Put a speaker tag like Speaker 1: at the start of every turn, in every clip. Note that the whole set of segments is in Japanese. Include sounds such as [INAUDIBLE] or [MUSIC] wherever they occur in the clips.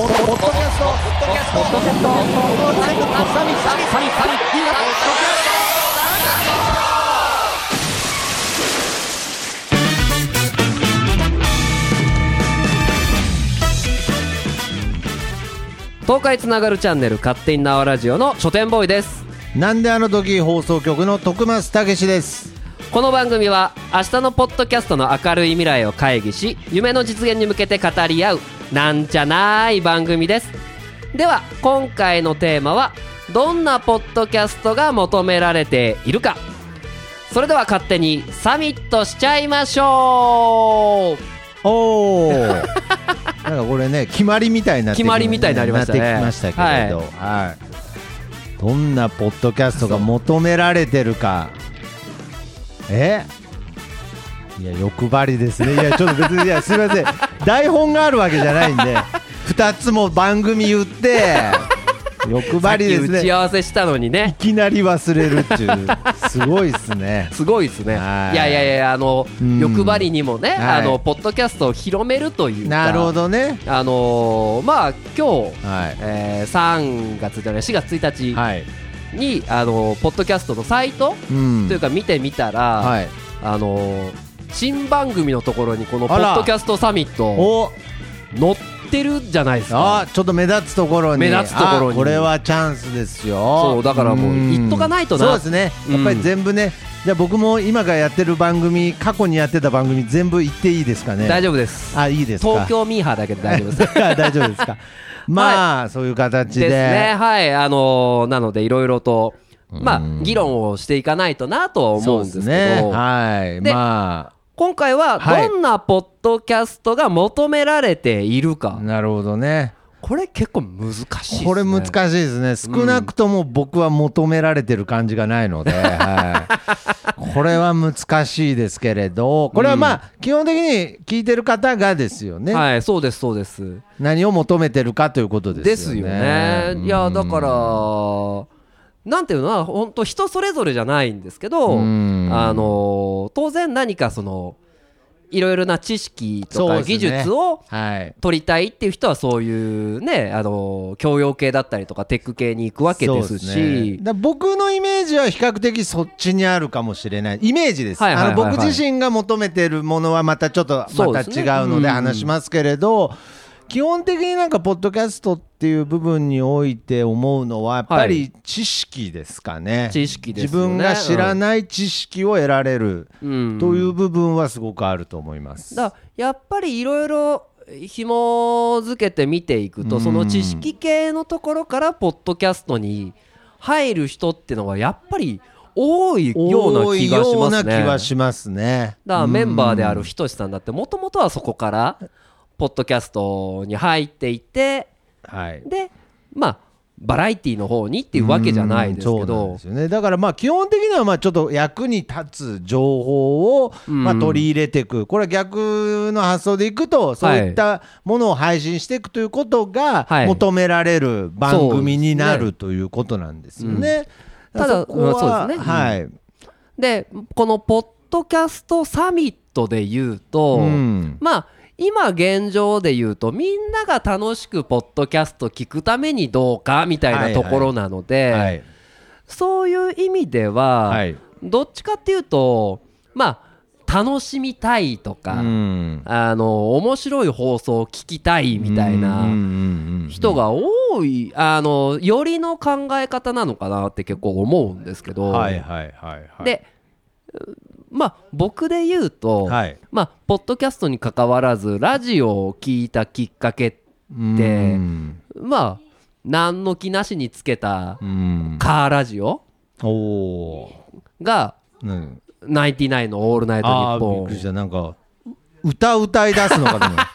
Speaker 1: ポッドキャストポッドキャストポッドキャストポッドキャストサミサミサミサミサミいいか
Speaker 2: 東海つながるチャンネル勝手に縄ラジオの書店ボーイです
Speaker 3: なんであの時放送局の徳松たけしです
Speaker 2: この番組は明日のポッドキャストの明るい未来を会議し夢の実現に向けて語り合うなんじゃない番組です。では今回のテーマはどんなポッドキャストが求められているか。それでは勝手にサミットしちゃいましょう。
Speaker 3: おお [LAUGHS] なんかこれね決まりみたいになってき
Speaker 2: 決まりみたいになりましたね。
Speaker 3: なってきましたけれど、はい。どんなポッドキャストが求められてるか。え？いや欲張りですね。いやちょっと別にいやすみません台本があるわけじゃないんで2つも番組言って [LAUGHS] 欲張りです
Speaker 2: さっき打ち
Speaker 3: ね
Speaker 2: 合わせしたのにね。
Speaker 3: いきなり忘れるっていう。すごいですね。
Speaker 2: すごいですね。い
Speaker 3: はい。
Speaker 2: やいやいやあの
Speaker 3: うん。
Speaker 2: 欲張りにもね、
Speaker 3: はい。
Speaker 2: あのポッドキャストを広めるというか
Speaker 3: なるほどね。
Speaker 2: あのーまあ今日、
Speaker 3: はい。
Speaker 2: えー3月じゃない4月1日
Speaker 3: はい。
Speaker 2: に、あのーポッドキャストのサイト、
Speaker 3: うん。
Speaker 2: というか見てみたら、
Speaker 3: はい。
Speaker 2: あのー新番組のところにこのポッドキャストサミット
Speaker 3: お。
Speaker 2: 載ってるじゃないですか。
Speaker 3: あちょっと目立つところに。
Speaker 2: 目立つところに。
Speaker 3: あこれはチャンスですよ。
Speaker 2: そうだからもう言っとかないとな。
Speaker 3: そうですね。やっぱり全部ね、じゃあ僕も今からやってる番組過去にやってた番組全部言っていいですかね？
Speaker 2: 大丈夫です。
Speaker 3: あいいですか？
Speaker 2: 東京ミーハーだけで大丈夫です。[LAUGHS]
Speaker 3: 大丈夫ですか？[LAUGHS] まあ、そういう形で。
Speaker 2: ですね。はい。あのーなのでいろいろとまあ
Speaker 3: うん
Speaker 2: 議論をしていかないとなとは思うんですけど。
Speaker 3: ね。はい。
Speaker 2: で
Speaker 3: ま
Speaker 2: 今回は
Speaker 3: はい。
Speaker 2: どんなポッドキャストが求められているか、
Speaker 3: あなるほどね。
Speaker 2: これ結構難しいですね。
Speaker 3: これ難しいですね。少なくとも僕は求められてる感じがないので、[LAUGHS] はい、これは難しいですけれどこれはまあ基本的に聞いてる方がですよね、
Speaker 2: はいそうですそうです。
Speaker 3: 何を求めてるかということですよね。
Speaker 2: ですよね。いやだから
Speaker 3: ら
Speaker 2: なんていうのは本当人それぞれじゃないんですけど
Speaker 3: うん。
Speaker 2: あの当然何かそのいろいろな知識とか技術を
Speaker 3: はい。
Speaker 2: 取りたいっていう人はそういうねあの教養系だったりとかテック系に行くわけですし。
Speaker 3: だから僕のイメージは比較的そっちにあるかもしれない。イメージです、僕自身が求めてるものはまたちょっとまた違うので話しますけれど、基本的になんかポッドキャストっていう部分において思うのはやっぱり知識ですかね、
Speaker 2: 知識ですよね
Speaker 3: 自分が知らない知識を得られる
Speaker 2: うん
Speaker 3: という部分はすごくあると思います。
Speaker 2: だやっぱりいろいろ紐付けて見ていくと
Speaker 3: うん
Speaker 2: その知識系のところからポッドキャストに入る人っていうのはやっぱり多いような気がし
Speaker 3: 多いような
Speaker 2: ますね。
Speaker 3: 気はしますね。
Speaker 2: だからメンバーである
Speaker 3: うん
Speaker 2: ひとしさんだってもともとはそこからポッドキャストに入っていって
Speaker 3: はい。
Speaker 2: でまあバラエティの方にっていうわけじゃないですけ
Speaker 3: うんそうなん
Speaker 2: ど
Speaker 3: ですよね、だからまあ基本的にはまあちょっと役に立つ情報をまあ
Speaker 2: うん
Speaker 3: 取り入れていく、これは逆の発想でいくとそういったものを配信していくということが
Speaker 2: はい。
Speaker 3: 求められる番組になるということなんですよね。
Speaker 2: うん。ただ
Speaker 3: そこは
Speaker 2: うんそうですね
Speaker 3: はい、
Speaker 2: でこのポッドキャストサミットで言うと、
Speaker 3: うん。
Speaker 2: まあ今現状で言うとみんなが楽しくポッドキャスト聞くためにどうかみたいなところなので、
Speaker 3: はい
Speaker 2: そういう意味では、
Speaker 3: はい。
Speaker 2: どっちかっていうとまあ楽しみたいとか、
Speaker 3: うん。
Speaker 2: あの面白い放送を聞きたいみたいな人が多いあのよりの考え方なのかなって結構思うんですけど、
Speaker 3: はいはいはいはい。
Speaker 2: でまあ僕で言うと、
Speaker 3: はい。
Speaker 2: まあポッドキャストに関わらずラジオを聞いたきっかけって
Speaker 3: うん。
Speaker 2: まあ何の気なしにつけた
Speaker 3: うん。
Speaker 2: カーラジオ？が
Speaker 3: ー、うん
Speaker 2: ナインティナインのオールナイトニッ
Speaker 3: ああーびっ
Speaker 2: ポン
Speaker 3: くりした。なんか歌歌い出すのかと思う。[LAUGHS]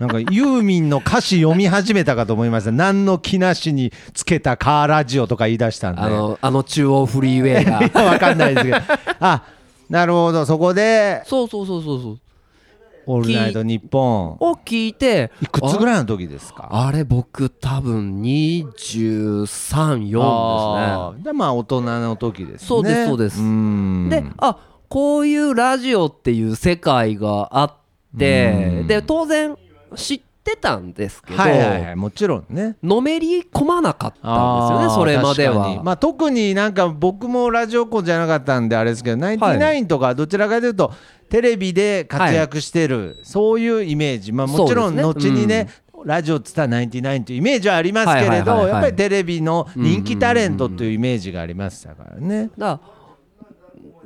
Speaker 3: なんかユーミンの歌詞読み始めたかと思いました。何の気なしにつけたカーラジオとか言い出したんで。
Speaker 2: あのあの中央フリーウェイが。[LAUGHS]
Speaker 3: いやわかんないですけど。あなるほど。そこで
Speaker 2: そうそうそうそうそう「
Speaker 3: オールナイトニッポン。
Speaker 2: を聞いて」
Speaker 3: いくつぐらいの時ですか？
Speaker 2: あれ僕多分234
Speaker 3: あー。でまあ大人の時ですね。
Speaker 2: そうですそうです。
Speaker 3: ん。
Speaker 2: ですねであこういうラジオっていう世界があって
Speaker 3: うん。
Speaker 2: で当然知っってたんですけど、
Speaker 3: はいはいはいもちろんね。
Speaker 2: のめり込まなかったんですよねそれまでは。
Speaker 3: まあ、特になんか僕もラジオ子じゃなかったんであれですけどナインティナインとかどちらかというとテレビで活躍してる、そういうイメージ。まあもちろん後にね、ラジオっつったらナインティナインというイメージはありますけれ
Speaker 2: はいはいはいはい。
Speaker 3: どやっぱりテレビの人気タレントというイメージがありましたからね。
Speaker 2: だ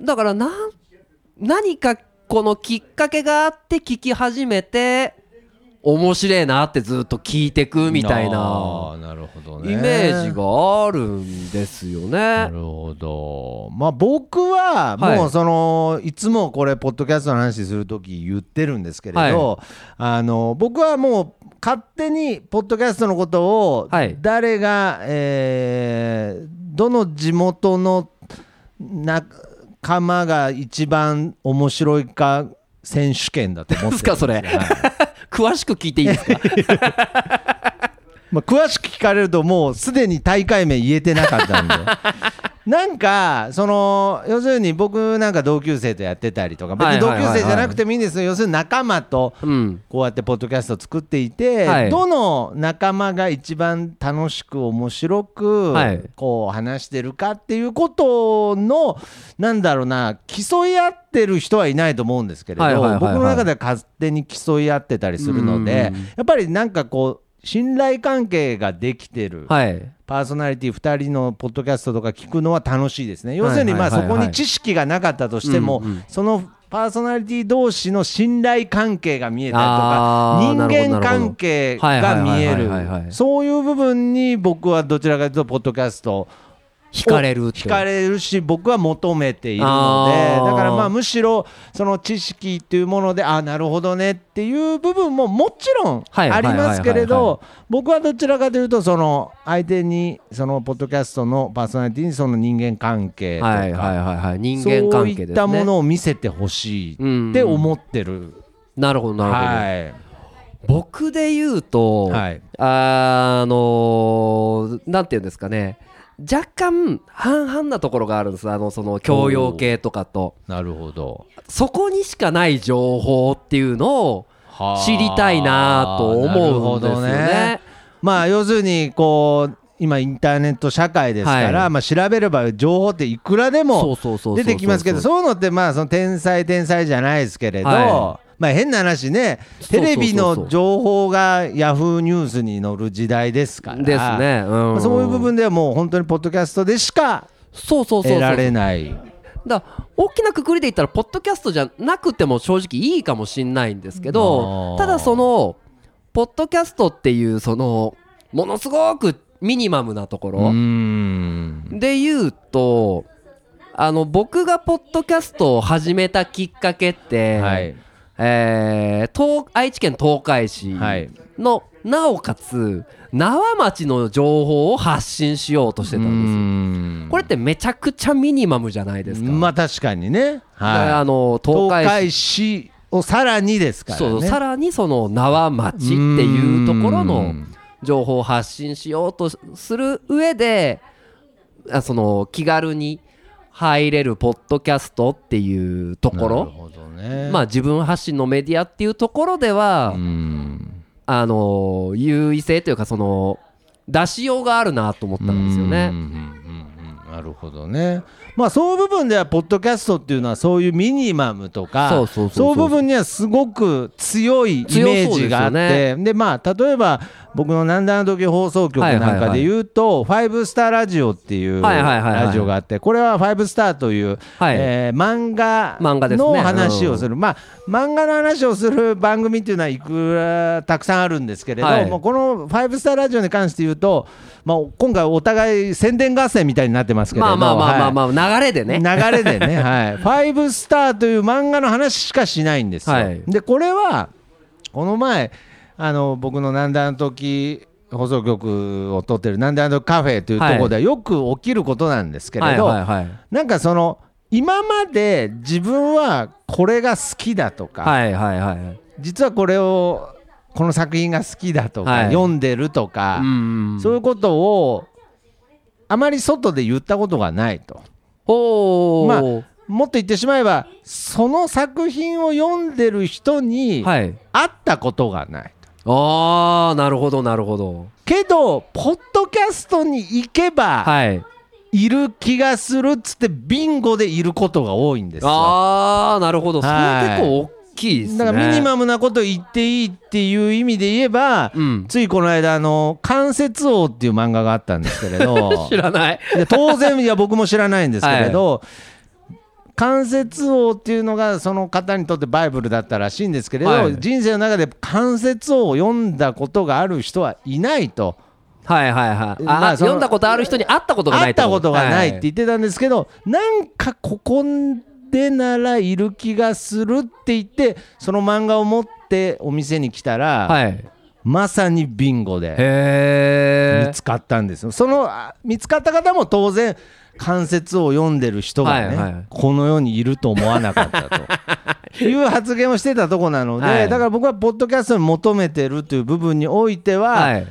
Speaker 2: だからなん何かこのきっかけがあって聞き始めて面白いなってずっと聞いてくみたい
Speaker 3: あ
Speaker 2: な
Speaker 3: ーなるほどね。
Speaker 2: イメージがあるんですよね。
Speaker 3: なるほど。まあ僕は
Speaker 2: はい。
Speaker 3: もうその、い、つもこれポッドキャストの話する時言ってるんですけれど、あの僕はもう勝手にポッドキャストのことを
Speaker 2: はい。
Speaker 3: 誰が、えーどの地元の仲間が一番面白いか選手権だと思ってるんです [LAUGHS]
Speaker 2: かそれ。
Speaker 3: はい。[LAUGHS]
Speaker 2: 詳しく聞いていいですか？[LAUGHS]
Speaker 3: まあ、詳しく聞かれるともうすでに大会名言えてなかったんで。[LAUGHS] なんかその要するに僕なんか同級生とやってたりとか別に同級生じゃなくてもいいんですよ。要するに仲間と
Speaker 2: うん。
Speaker 3: こうやってポッドキャストを作っていて、
Speaker 2: はい。
Speaker 3: どの仲間が一番楽しく面白く
Speaker 2: はい。
Speaker 3: こう話してるかっていうことのなんだろうな競い合ってる人はいないと思うんですけれど、僕の中では勝手に競い合ってたりするので
Speaker 2: うん。
Speaker 3: やっぱりなんかこう信頼関係ができてる
Speaker 2: はい。
Speaker 3: パーソナリティ2人のポッドキャストとか聞くのは楽しいですね。要するにまあそこに知識がなかったとしてもそのパーソナリティ同士の信頼関係が見えたりとか人間関係が見える。そういう部分に僕はどちらかというとポッドキャスト
Speaker 2: 惹かれると
Speaker 3: 惹かれるし僕は求めているのでだからまあむしろその知識っていうものであなるほどねっていう部分ももちろん
Speaker 2: はい
Speaker 3: ありますけれど僕はどちらかというとその相手にそのポッドキャストのパーソナリティにその人間関係と
Speaker 2: はいはい
Speaker 3: か
Speaker 2: はいはい。人
Speaker 3: そういったものを見せてほしいって思ってる。
Speaker 2: なるほどなるほど、
Speaker 3: はい。
Speaker 2: 僕で言うと、
Speaker 3: はい。
Speaker 2: あのなんていうんですかね若干半々なところがあるんですあのその教養系とかと。
Speaker 3: なるほど。
Speaker 2: そこにしかない情報っていうのを
Speaker 3: はあ
Speaker 2: 知りたいなと思うんですよ
Speaker 3: なるほど
Speaker 2: ね。
Speaker 3: まあ要するにこう今インターネット社会ですから、
Speaker 2: はい。
Speaker 3: まあ調べれば情報っていくらでも出てきますけどそういうのってまあその天才天才じゃないですけれど、
Speaker 2: は
Speaker 3: まあ変な話ねテレビの情報がヤフーニュースに載る時代ですから。
Speaker 2: ですね、うん。
Speaker 3: まあそういう部分ではもう本当にポッドキャストでしか得られない。
Speaker 2: だ大きなくくりで言ったらポッドキャストじゃなくても正直いいかもしんないんですけどただそのポッドキャストっていうそのものすごくミニマムなところ。
Speaker 3: ん。
Speaker 2: で言うとあの僕がポッドキャストを始めたきっかけって、
Speaker 3: はい
Speaker 2: えー東愛知県東海市
Speaker 3: はい。
Speaker 2: の、なおかつ縄町の情報を発信しようとしてたんですこれってめちゃくちゃミニマムじゃないですか。
Speaker 3: まあ確かにね、はい、
Speaker 2: あの東海市。
Speaker 3: 市をさらにですからね。
Speaker 2: そうさらにその縄町っていうところ
Speaker 3: う
Speaker 2: の
Speaker 3: ん。
Speaker 2: 情報を発信しようとする上であその気軽に入れるポッドキャストっていうところ
Speaker 3: ね
Speaker 2: まあ自分発信のメディアっていうところでは、
Speaker 3: うん
Speaker 2: あの優位性というかその出しようがあるなと思ったんですよね。
Speaker 3: なるほどね。まあそういう部分ではポッドキャストっていうのはそういうミニマムとか
Speaker 2: そうそうそうそう。
Speaker 3: いう部分にはすごく強いイメージがあって
Speaker 2: 強そうで
Speaker 3: まあ例えば僕の「なんだあの時」放送局なんかで言うと「ファイブスターラジオ」っていう
Speaker 2: はいはいはいはい。
Speaker 3: ラジオがあってこれは「ファイブスターという
Speaker 2: はい。
Speaker 3: えー漫画の話をする。まあ漫画の話をする番組っていうのはいくらたくさんあるんですけれど
Speaker 2: はい。
Speaker 3: もうこの「ファイブスターラジオ」に関して言うとまあ今回お互い宣伝合戦みたいになってますけれど。
Speaker 2: まあまあまあまあ
Speaker 3: はい。
Speaker 2: まあ流れでね。
Speaker 3: 流れでね、はい、[LAUGHS] ファイブスターという漫画の話しかしないんですよ。
Speaker 2: はい
Speaker 3: で、これは、この前、あの僕のなんであの時放送局を撮ってるなんであの時カフェというところではよく起きることなんですけれど、
Speaker 2: はいはいはい
Speaker 3: なんかその、今まで自分はこれが好きだとか、
Speaker 2: はいはいはい。
Speaker 3: 実はこれを、この作品が好きだとか、
Speaker 2: はい
Speaker 3: 読んでるとか、
Speaker 2: うん
Speaker 3: そういうことをあまり外で言ったことがないと。
Speaker 2: おー
Speaker 3: まあもっと言ってしまえばその作品を読んでる人に
Speaker 2: はい。
Speaker 3: 会ったことがない。
Speaker 2: ああなるほどなるほど。
Speaker 3: けどポッドキャストに行けば
Speaker 2: はい。
Speaker 3: いる気がするっつってビンゴでいることが多いんですよ。
Speaker 2: ああなるほど。それ
Speaker 3: はい
Speaker 2: 結構大きいですね。
Speaker 3: だからミニマムなこと言っていいっていう意味で言えば、
Speaker 2: うん。
Speaker 3: ついこの間あの「関節王」っていう漫画があったんですけれど。[LAUGHS]
Speaker 2: 知らない。
Speaker 3: で当然いや僕も知らないんですけれど、[LAUGHS] 関節王っていうのがその方にとってバイブルだったらしいんですけれど、
Speaker 2: はい。
Speaker 3: 人生の中で関節王を読んだことがある人はいないと。
Speaker 2: はいはいはい。あ、
Speaker 3: まあ
Speaker 2: 読んだことある人に会ったことがない
Speaker 3: 会ったことがないって
Speaker 2: は
Speaker 3: 言ってたんですけど、なんかここでならいる気がするって言ってその漫画を持ってお店に来たら、
Speaker 2: はい。
Speaker 3: まさにビンゴで見つかったんですよ。そのあ見つかった方も当然関節を読んでる人がね、
Speaker 2: はいはい。
Speaker 3: この世にいると思わなかったと。[LAUGHS] いう発言をしてたとこなので、
Speaker 2: はい。
Speaker 3: だから僕はポッドキャストに求めてるという部分においては、
Speaker 2: はい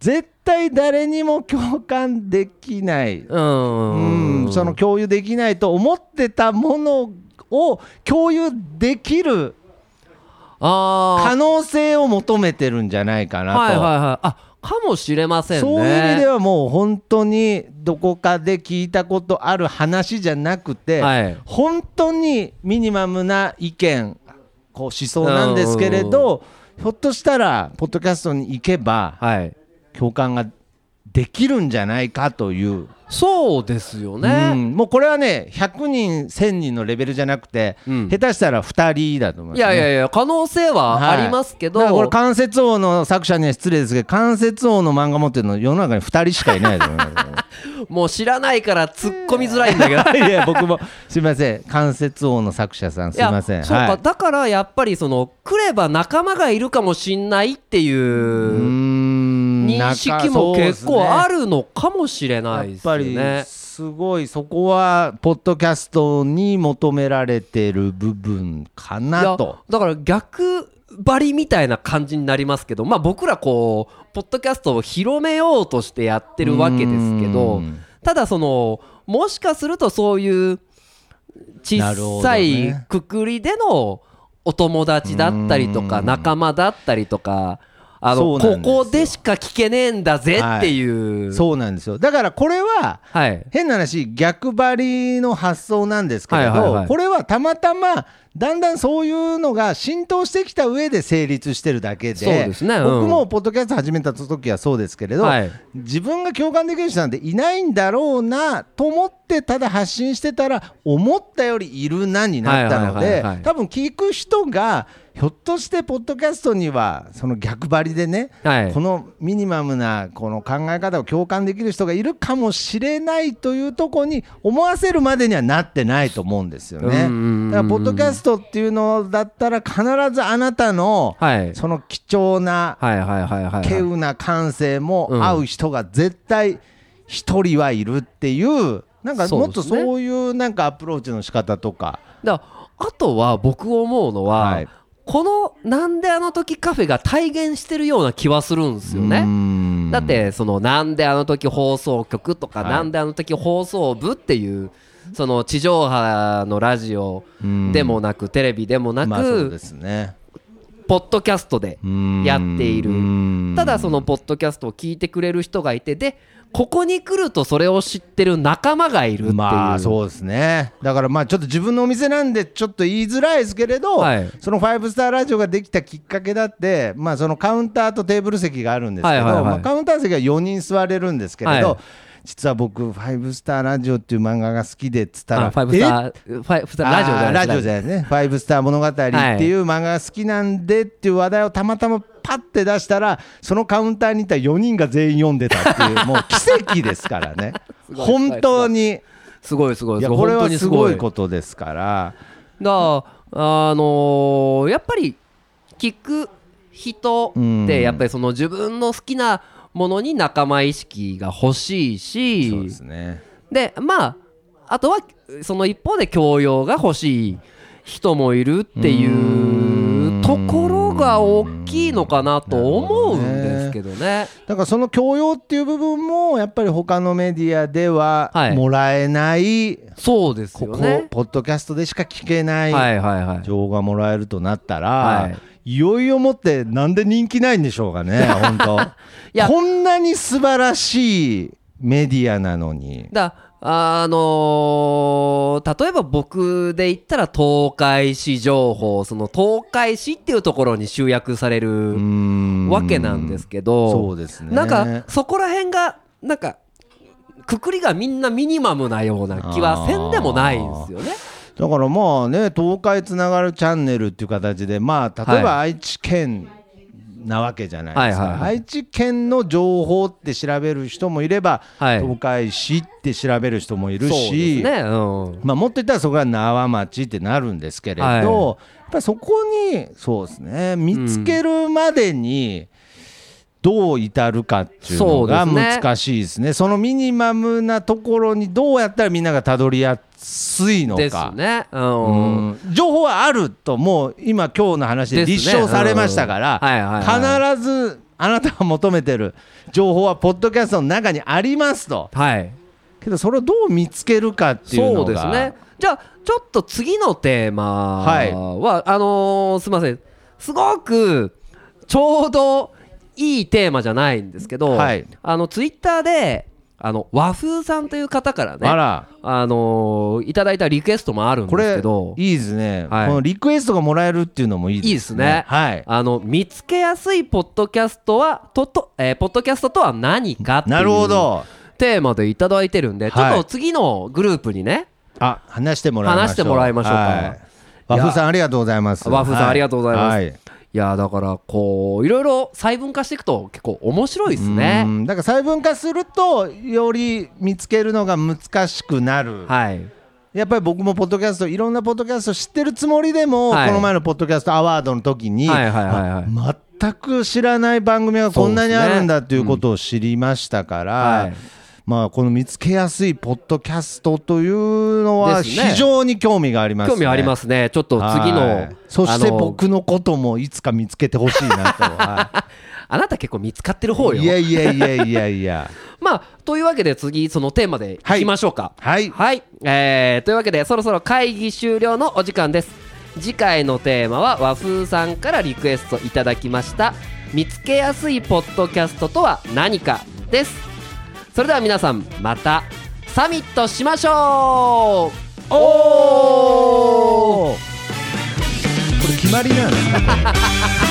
Speaker 3: 絶対誰にも共感できない、
Speaker 2: うん。
Speaker 3: うん。その共有できないと思ってたものを共有できる
Speaker 2: あ
Speaker 3: 可能性を求めてるんじゃないかなと。
Speaker 2: あはいはいはい。あかもしれませんね。
Speaker 3: そういう意味ではもう本当にどこかで聞いたことある話じゃなくて、
Speaker 2: はい。
Speaker 3: 本当にミニマムな意見こう思想なんですけれどひょっとしたらポッドキャストに行けば
Speaker 2: はい
Speaker 3: 共感ができるんじゃないかという、
Speaker 2: そうですよ
Speaker 3: う
Speaker 2: ね
Speaker 3: ん。もうこれはね100人1000人のレベルじゃなくて、
Speaker 2: うん。
Speaker 3: 下手したら2人だと思います、ね。
Speaker 2: いやいやいや可能性はありますけど、
Speaker 3: だからこれ関節王の作者には失礼ですけど関節王の漫画持ってるの世の中に2人しかいないと思います [LAUGHS]
Speaker 2: もう知らないから突っ込みづらいんだけど。[LAUGHS]
Speaker 3: いや僕もすみません。関節王の作者さんすみません。
Speaker 2: いやそうか、
Speaker 3: はい。
Speaker 2: だからやっぱりその来れば仲間がいるかもしんないっていう認識も結構あ
Speaker 3: る
Speaker 2: るのかもしれないです
Speaker 3: やっぱり。すごいそこはポッドキャストに求められてる部分かなと。
Speaker 2: だから逆張りみたいな感じになりますけどまあ僕らこうポッドキャストを広めようとしてやってるわけですけ
Speaker 3: う
Speaker 2: ど
Speaker 3: ん。
Speaker 2: ただそのもしかするとそういう小さい
Speaker 3: ね。
Speaker 2: くくりでのお友達だったりとか
Speaker 3: うん。
Speaker 2: 仲間だったりとかあのここでしか聞けねえんだぜっていう、
Speaker 3: そうなんですよ。だからこれは
Speaker 2: はい。
Speaker 3: 変な話逆張りの発想なんですけれど、
Speaker 2: はいはいはい。
Speaker 3: これはたまたまだんだんそういうのが浸透してきた上で成立してるだけで
Speaker 2: そうですね。うん。
Speaker 3: 僕もポッドキャスト始めた時はそうですけれど、
Speaker 2: はい。
Speaker 3: 自分が共感できる人なんていないんだろうなと思ってただ発信してたら思ったよりいるなになったの
Speaker 2: はいはい
Speaker 3: で
Speaker 2: はいはい。
Speaker 3: 多分聞く人がひょっとしてポッドキャストにはその逆張りでね
Speaker 2: はい。
Speaker 3: このミニマムなこの考え方を共感できる人がいるかもしれないというところに思わせるまでにはなってないと思うんですよね。だからポッドキャストっていうのだったら必ずあなたの
Speaker 2: はい。
Speaker 3: その貴重な
Speaker 2: はいはいはいはいはい。
Speaker 3: 稀有な感性も合う人が絶対一人はいるっていうなんかもっと
Speaker 2: そう
Speaker 3: いうなんかアプローチの仕方とか。
Speaker 2: だあとは僕思うのは、
Speaker 3: はい
Speaker 2: この「なんであの時カフェ」が体現してるような気はするんですよね。
Speaker 3: ね
Speaker 2: だってその「なんであの時放送局」とか「
Speaker 3: はい。
Speaker 2: なんであの時放送部」っていうその地上波のラジオでもなくテレビでもなくポッドキャストでやっている。
Speaker 3: うん。
Speaker 2: ただそのポッドキャストを聞いてくれる人がいてでここに来るとそれを知ってる仲間がいるっていう。
Speaker 3: まあそうですね。だからまあちょっと自分のお店なんでちょっと言いづらいですけれど、
Speaker 2: はい。
Speaker 3: そのファイブスターラジオができたきっかけだってまあそのカウンターとテーブル席があるんですけど、まあ、カウンター席は4人座れるんですけれど、
Speaker 2: はい
Speaker 3: 実は僕ファイブスターラジオっていう漫画が好きでっつったら
Speaker 2: あファイブスターファイブスターラジオじゃない
Speaker 3: ラジオじゃないね「ファイブスター物語」っていう漫画が好きなんでっていう話題をたまたまパッて出したらそのカウンターにいた4人が全員読んでたっていう [LAUGHS] もう奇跡ですからね。本当に。
Speaker 2: すごいすごい
Speaker 3: これはす
Speaker 2: ごい。
Speaker 3: ことですから
Speaker 2: だからあのーやっぱり聞く人
Speaker 3: うん。
Speaker 2: ってやっぱりその自分の好きなものに仲間意識が欲しいし
Speaker 3: そうですね
Speaker 2: でまああとはその一方で教養が欲しい人もいるっていうところが大きいのかなと思うんですけどね。
Speaker 3: だからその教養っていう部分もやっぱり他のメディアでは
Speaker 2: はい
Speaker 3: もらえない、
Speaker 2: そうです
Speaker 3: ここ
Speaker 2: よね。
Speaker 3: ポッドキャストでしか聞けない
Speaker 2: はいはいはい。
Speaker 3: 情報がもらえるとなったら、
Speaker 2: はい
Speaker 3: いよいよもってなんで人気ないんでしょうかね [LAUGHS] 本当。
Speaker 2: いや。
Speaker 3: こんなに素晴らしいメディアなのに。
Speaker 2: だあのー例えば僕で言ったら東海市情報その東海市っていうところに集約されるわけなんですけど
Speaker 3: そうですね。
Speaker 2: なんかそこら辺がなんかくくりがみんなミニマムなような気はせんでもないんですよね。
Speaker 3: だからまあね東海つながるチャンネルっていう形でまあ例えば愛知県なわけじゃないですか、愛知県の情報って調べる人もいれば、
Speaker 2: はい。
Speaker 3: 東海市って調べる人もいるし、
Speaker 2: ね、うん、
Speaker 3: まあ、もっと言ったらそこが縄町ってなるんですけれど、
Speaker 2: はい。
Speaker 3: やっぱりそこにそうですね見つけるまでにどう至るかっていうのが難しいですね。そのミニマムなところにどうやったらみんながたどりやすいのか。
Speaker 2: ですね。うん。
Speaker 3: うん。情報はあるともう今今日の話で立証されましたから、必ずあなたが求めてる情報はポッドキャストの中にありますと。
Speaker 2: はい。
Speaker 3: けどそれをどう見つけるかっていうのが。
Speaker 2: そうですね。じゃあちょっと次のテーマは、
Speaker 3: はい。
Speaker 2: あのーすみません。すごくちょうどいいテーマじゃないんですけど、
Speaker 3: はい。
Speaker 2: あのツイッターであの和風さんという方からね
Speaker 3: あら。
Speaker 2: あのーいただいたリクエストもあるんですけど
Speaker 3: いいですね、
Speaker 2: はい。
Speaker 3: このリクエストがもらえるっていうのもいいですね。
Speaker 2: いいですね。
Speaker 3: はい。
Speaker 2: あの見つけやすいポッドキャストはとと、えーポッドキャストとは何かっていう
Speaker 3: なるほど。
Speaker 2: テーマでいただいてるんで、
Speaker 3: はい。
Speaker 2: ちょっと次のグループにね
Speaker 3: あ話してもらいましょう。
Speaker 2: 話してもらいましょうか。
Speaker 3: はい。和風さんありがとうございます。
Speaker 2: 和風さん
Speaker 3: は
Speaker 2: ありがとうございます。
Speaker 3: はい
Speaker 2: いやだからこういろいろ細分化していくと結構面白いですね。
Speaker 3: うんだから細分化するとより見つけるのが難しくなる、
Speaker 2: はい。
Speaker 3: やっぱり僕もポッドキャストいろんなポッドキャスト知ってるつもりでも、
Speaker 2: はい。
Speaker 3: この前のポッドキャストアワードの時に、
Speaker 2: はいはいはいはい。
Speaker 3: あ全く知らない番組がこんなにあるんだっていうことを知りましたから、
Speaker 2: はい
Speaker 3: まあこの見つけやすいポッドキャストというのは非常に興味があります、ね、
Speaker 2: 興味ありますね。ちょっと次の
Speaker 3: はいそして僕のこともいつか見つけてほしいなと、[LAUGHS] は
Speaker 2: あなた結構見つかってる方よ。
Speaker 3: い、いやいやいやいやいや。[LAUGHS]
Speaker 2: まあというわけで次そのテーマでいきましょうか。
Speaker 3: はい。
Speaker 2: はい、えーというわけでそろそろ会議終了のお時間です。次回のテーマは和風さんからリクエストいただきました見つけやすいポッドキャストとは何かですそれでは皆さんまたサミットしましょう。
Speaker 3: おおこれ決まりなんですか